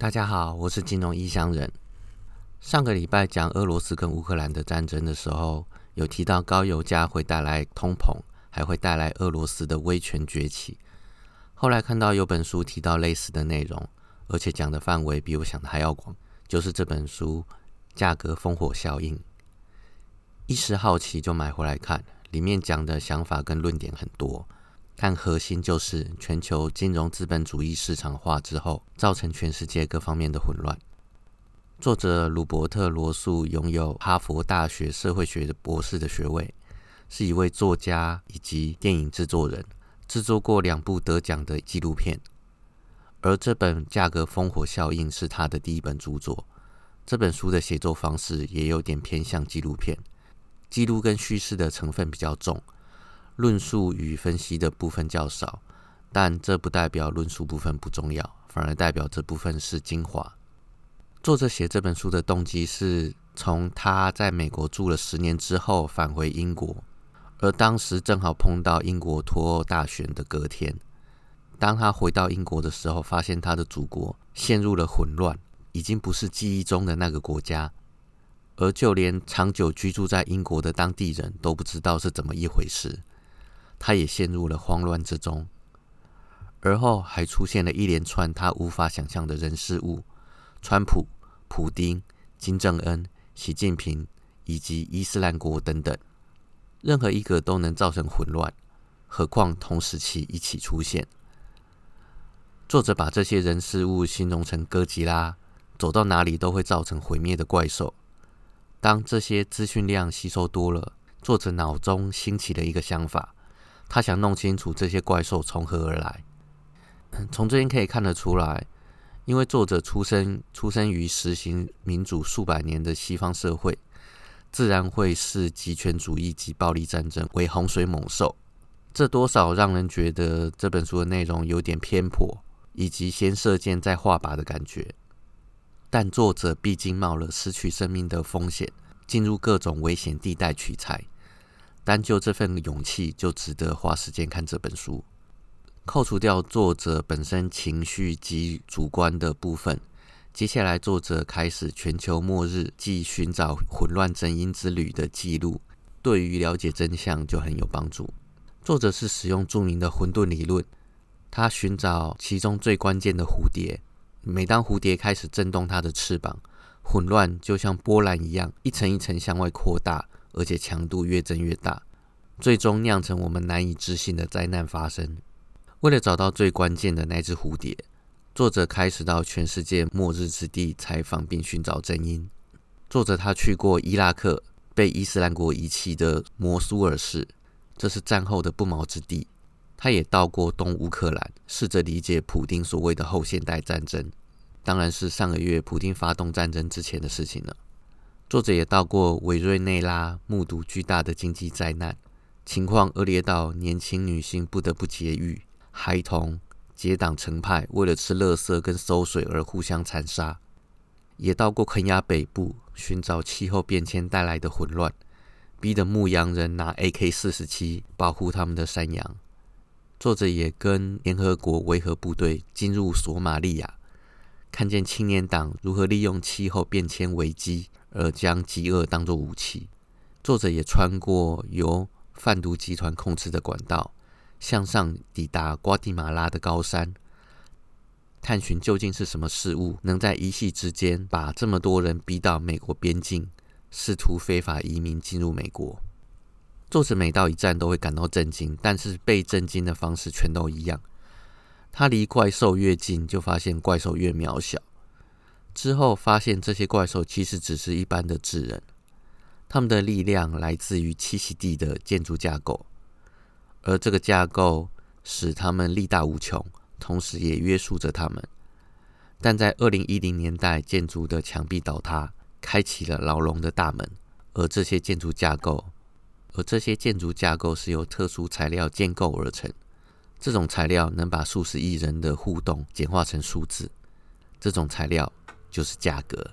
大家好，我是金融异乡人。上个礼拜讲俄罗斯跟乌克兰的战争的时候，有提到高油价会带来通膨，还会带来俄罗斯的威权崛起。后来看到有本书提到类似的内容，而且讲的范围比我想的还要广，就是这本书《价格烽火效应》。一时好奇就买回来看，里面讲的想法跟论点很多。但核心就是全球金融资本主义市场化之后，造成全世界各方面的混乱。作者鲁伯特·罗素拥有哈佛大学社会学的博士的学位，是一位作家以及电影制作人，制作过两部得奖的纪录片。而这本《价格烽火效应》是他的第一本著作。这本书的写作方式也有点偏向纪录片，记录跟叙事的成分比较重。论述与分析的部分较少，但这不代表论述部分不重要，反而代表这部分是精华。作者写这本书的动机是从他在美国住了十年之后返回英国，而当时正好碰到英国脱欧大选的隔天。当他回到英国的时候，发现他的祖国陷入了混乱，已经不是记忆中的那个国家，而就连长久居住在英国的当地人都不知道是怎么一回事。他也陷入了慌乱之中，而后还出现了一连串他无法想象的人事物：川普、普丁、金正恩、习近平以及伊斯兰国等等，任何一个都能造成混乱，何况同时期一起出现。作者把这些人事物形容成哥吉拉，走到哪里都会造成毁灭的怪兽。当这些资讯量吸收多了，作者脑中兴起了一个想法。他想弄清楚这些怪兽从何而来。从这边可以看得出来，因为作者出生出生于实行民主数百年的西方社会，自然会视极权主义及暴力战争为洪水猛兽。这多少让人觉得这本书的内容有点偏颇，以及先射箭再画靶的感觉。但作者毕竟冒了失去生命的风险，进入各种危险地带取材。单就这份勇气，就值得花时间看这本书。扣除掉作者本身情绪及主观的部分，接下来作者开始全球末日即寻找混乱真因之旅的记录，对于了解真相就很有帮助。作者是使用著名的混沌理论，他寻找其中最关键的蝴蝶。每当蝴蝶开始震动它的翅膀，混乱就像波澜一样，一层一层向外扩大。而且强度越增越大，最终酿成我们难以置信的灾难发生。为了找到最关键的那只蝴蝶，作者开始到全世界末日之地采访并寻找真因。作者他去过伊拉克被伊斯兰国遗弃的摩苏尔市，这是战后的不毛之地。他也到过东乌克兰，试着理解普丁所谓的后现代战争，当然是上个月普丁发动战争之前的事情了。作者也到过委瑞内拉，目睹巨大的经济灾难，情况恶劣到年轻女性不得不节育，孩童结党成派，为了吃垃圾跟馊水而互相残杀。也到过肯亚北部，寻找气候变迁带来的混乱，逼得牧羊人拿 AK 四十七保护他们的山羊。作者也跟联合国维和部队进入索马利亚，看见青年党如何利用气候变迁危机。而将饥饿当作武器。作者也穿过由贩毒集团控制的管道，向上抵达瓜地马拉的高山，探寻究竟是什么事物能在一夕之间把这么多人逼到美国边境，试图非法移民进入美国。作者每到一站都会感到震惊，但是被震惊的方式全都一样。他离怪兽越近，就发现怪兽越渺小。之后发现，这些怪兽其实只是一般的智人，他们的力量来自于栖息地的建筑架构，而这个架构使他们力大无穷，同时也约束着他们。但在二零一零年代，建筑的墙壁倒塌，开启了牢笼的大门，而这些建筑架构，而这些建筑架构是由特殊材料建构而成，这种材料能把数十亿人的互动简化成数字，这种材料。就是价格。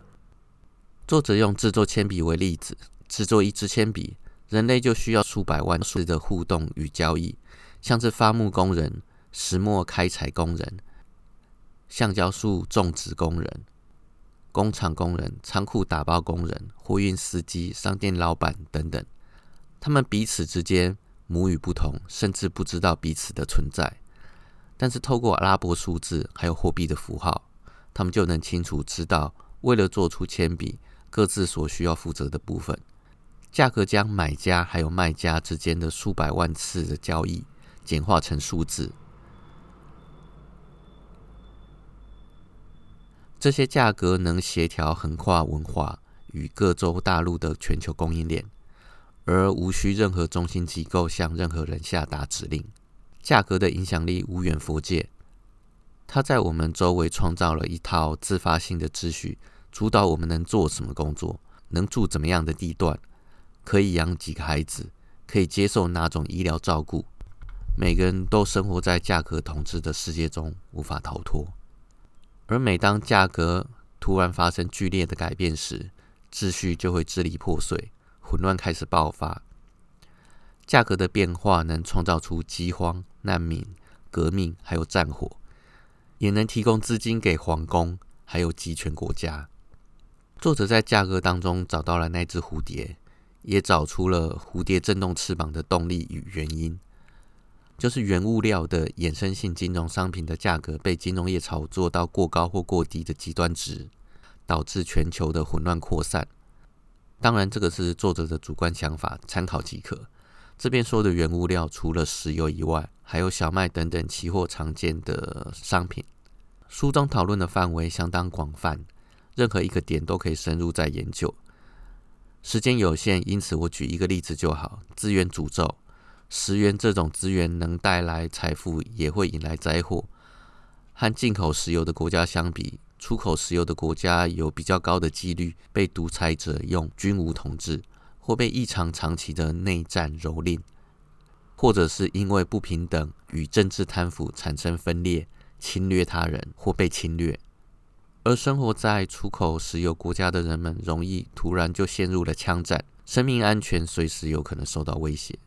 作者用制作铅笔为例子，制作一支铅笔，人类就需要数百万次的互动与交易，像是伐木工人、石墨开采工人、橡胶树种植工人、工厂工人、仓库打包工人、货运司机、商店老板等等，他们彼此之间母语不同，甚至不知道彼此的存在。但是透过阿拉伯数字还有货币的符号，他们就能清楚知道，为了做出铅笔，各自所需要负责的部分。价格将买家还有卖家之间的数百万次的交易简化成数字。这些价格能协调横跨文化与各州大陆的全球供应链，而无需任何中心机构向任何人下达指令。价格的影响力无远佛界，它在我们周围创造了一套自发性的秩序，主导我们能做什么工作，能住怎么样的地段，可以养几个孩子，可以接受哪种医疗照顾。每个人都生活在价格统治的世界中，无法逃脱。而每当价格突然发生剧烈的改变时，秩序就会支离破碎，混乱开始爆发。价格的变化能创造出饥荒、难民、革命，还有战火，也能提供资金给皇宫，还有集权国家。作者在价格当中找到了那只蝴蝶，也找出了蝴蝶振动翅膀的动力与原因。就是原物料的衍生性金融商品的价格被金融业炒作到过高或过低的极端值，导致全球的混乱扩散。当然，这个是作者的主观想法，参考即可。这边说的原物料除了石油以外，还有小麦等等期货常见的商品。书中讨论的范围相当广泛，任何一个点都可以深入再研究。时间有限，因此我举一个例子就好：资源诅咒。石原这种资源能带来财富，也会引来灾祸。和进口石油的国家相比，出口石油的国家有比较高的几率被独裁者用军武统治，或被异常长期的内战蹂躏，或者是因为不平等与政治贪腐产生分裂，侵略他人或被侵略。而生活在出口石油国家的人们，容易突然就陷入了枪战，生命安全随时有可能受到威胁。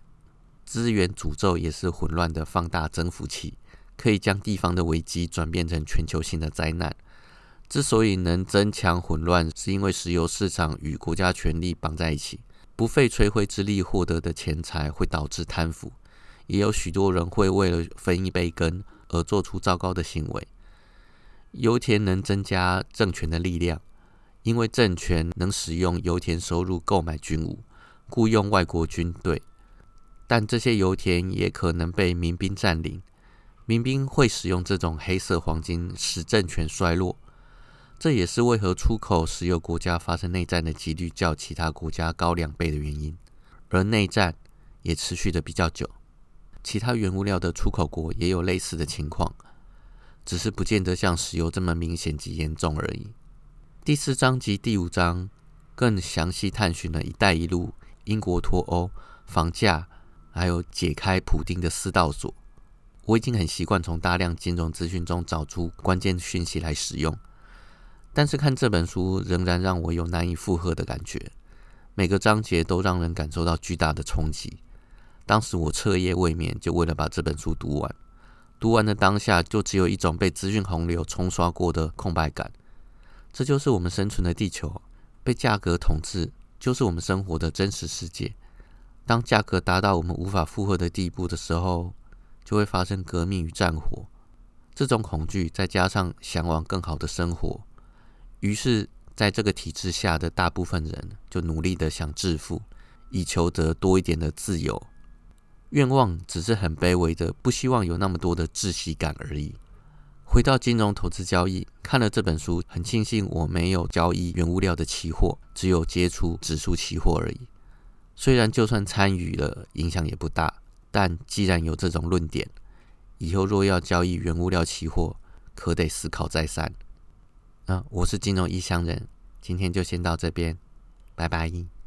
资源诅咒也是混乱的放大增幅器，可以将地方的危机转变成全球性的灾难。之所以能增强混乱，是因为石油市场与国家权力绑在一起，不费吹灰之力获得的钱财会导致贪腐，也有许多人会为了分一杯羹而做出糟糕的行为。油田能增加政权的力量，因为政权能使用油田收入购买军武，雇佣外国军队。但这些油田也可能被民兵占领，民兵会使用这种黑色黄金使政权衰落。这也是为何出口石油国家发生内战的几率较其他国家高两倍的原因。而内战也持续的比较久。其他原物料的出口国也有类似的情况，只是不见得像石油这么明显及严重而已。第四章及第五章更详细探寻了“一带一路”、英国脱欧、房价。还有解开普丁的四道锁，我已经很习惯从大量金融资讯中找出关键讯息来使用，但是看这本书仍然让我有难以负荷的感觉。每个章节都让人感受到巨大的冲击。当时我彻夜未眠，就为了把这本书读完。读完的当下，就只有一种被资讯洪流冲刷过的空白感。这就是我们生存的地球，被价格统治，就是我们生活的真实世界。当价格达到我们无法负荷的地步的时候，就会发生革命与战火。这种恐惧再加上向往更好的生活，于是在这个体制下的大部分人就努力的想致富，以求得多一点的自由。愿望只是很卑微的，不希望有那么多的窒息感而已。回到金融投资交易，看了这本书，很庆幸我没有交易原物料的期货，只有接触指数期货而已。虽然就算参与了，影响也不大。但既然有这种论点，以后若要交易原物料期货，可得思考再三。啊我是金融异乡人，今天就先到这边，拜拜。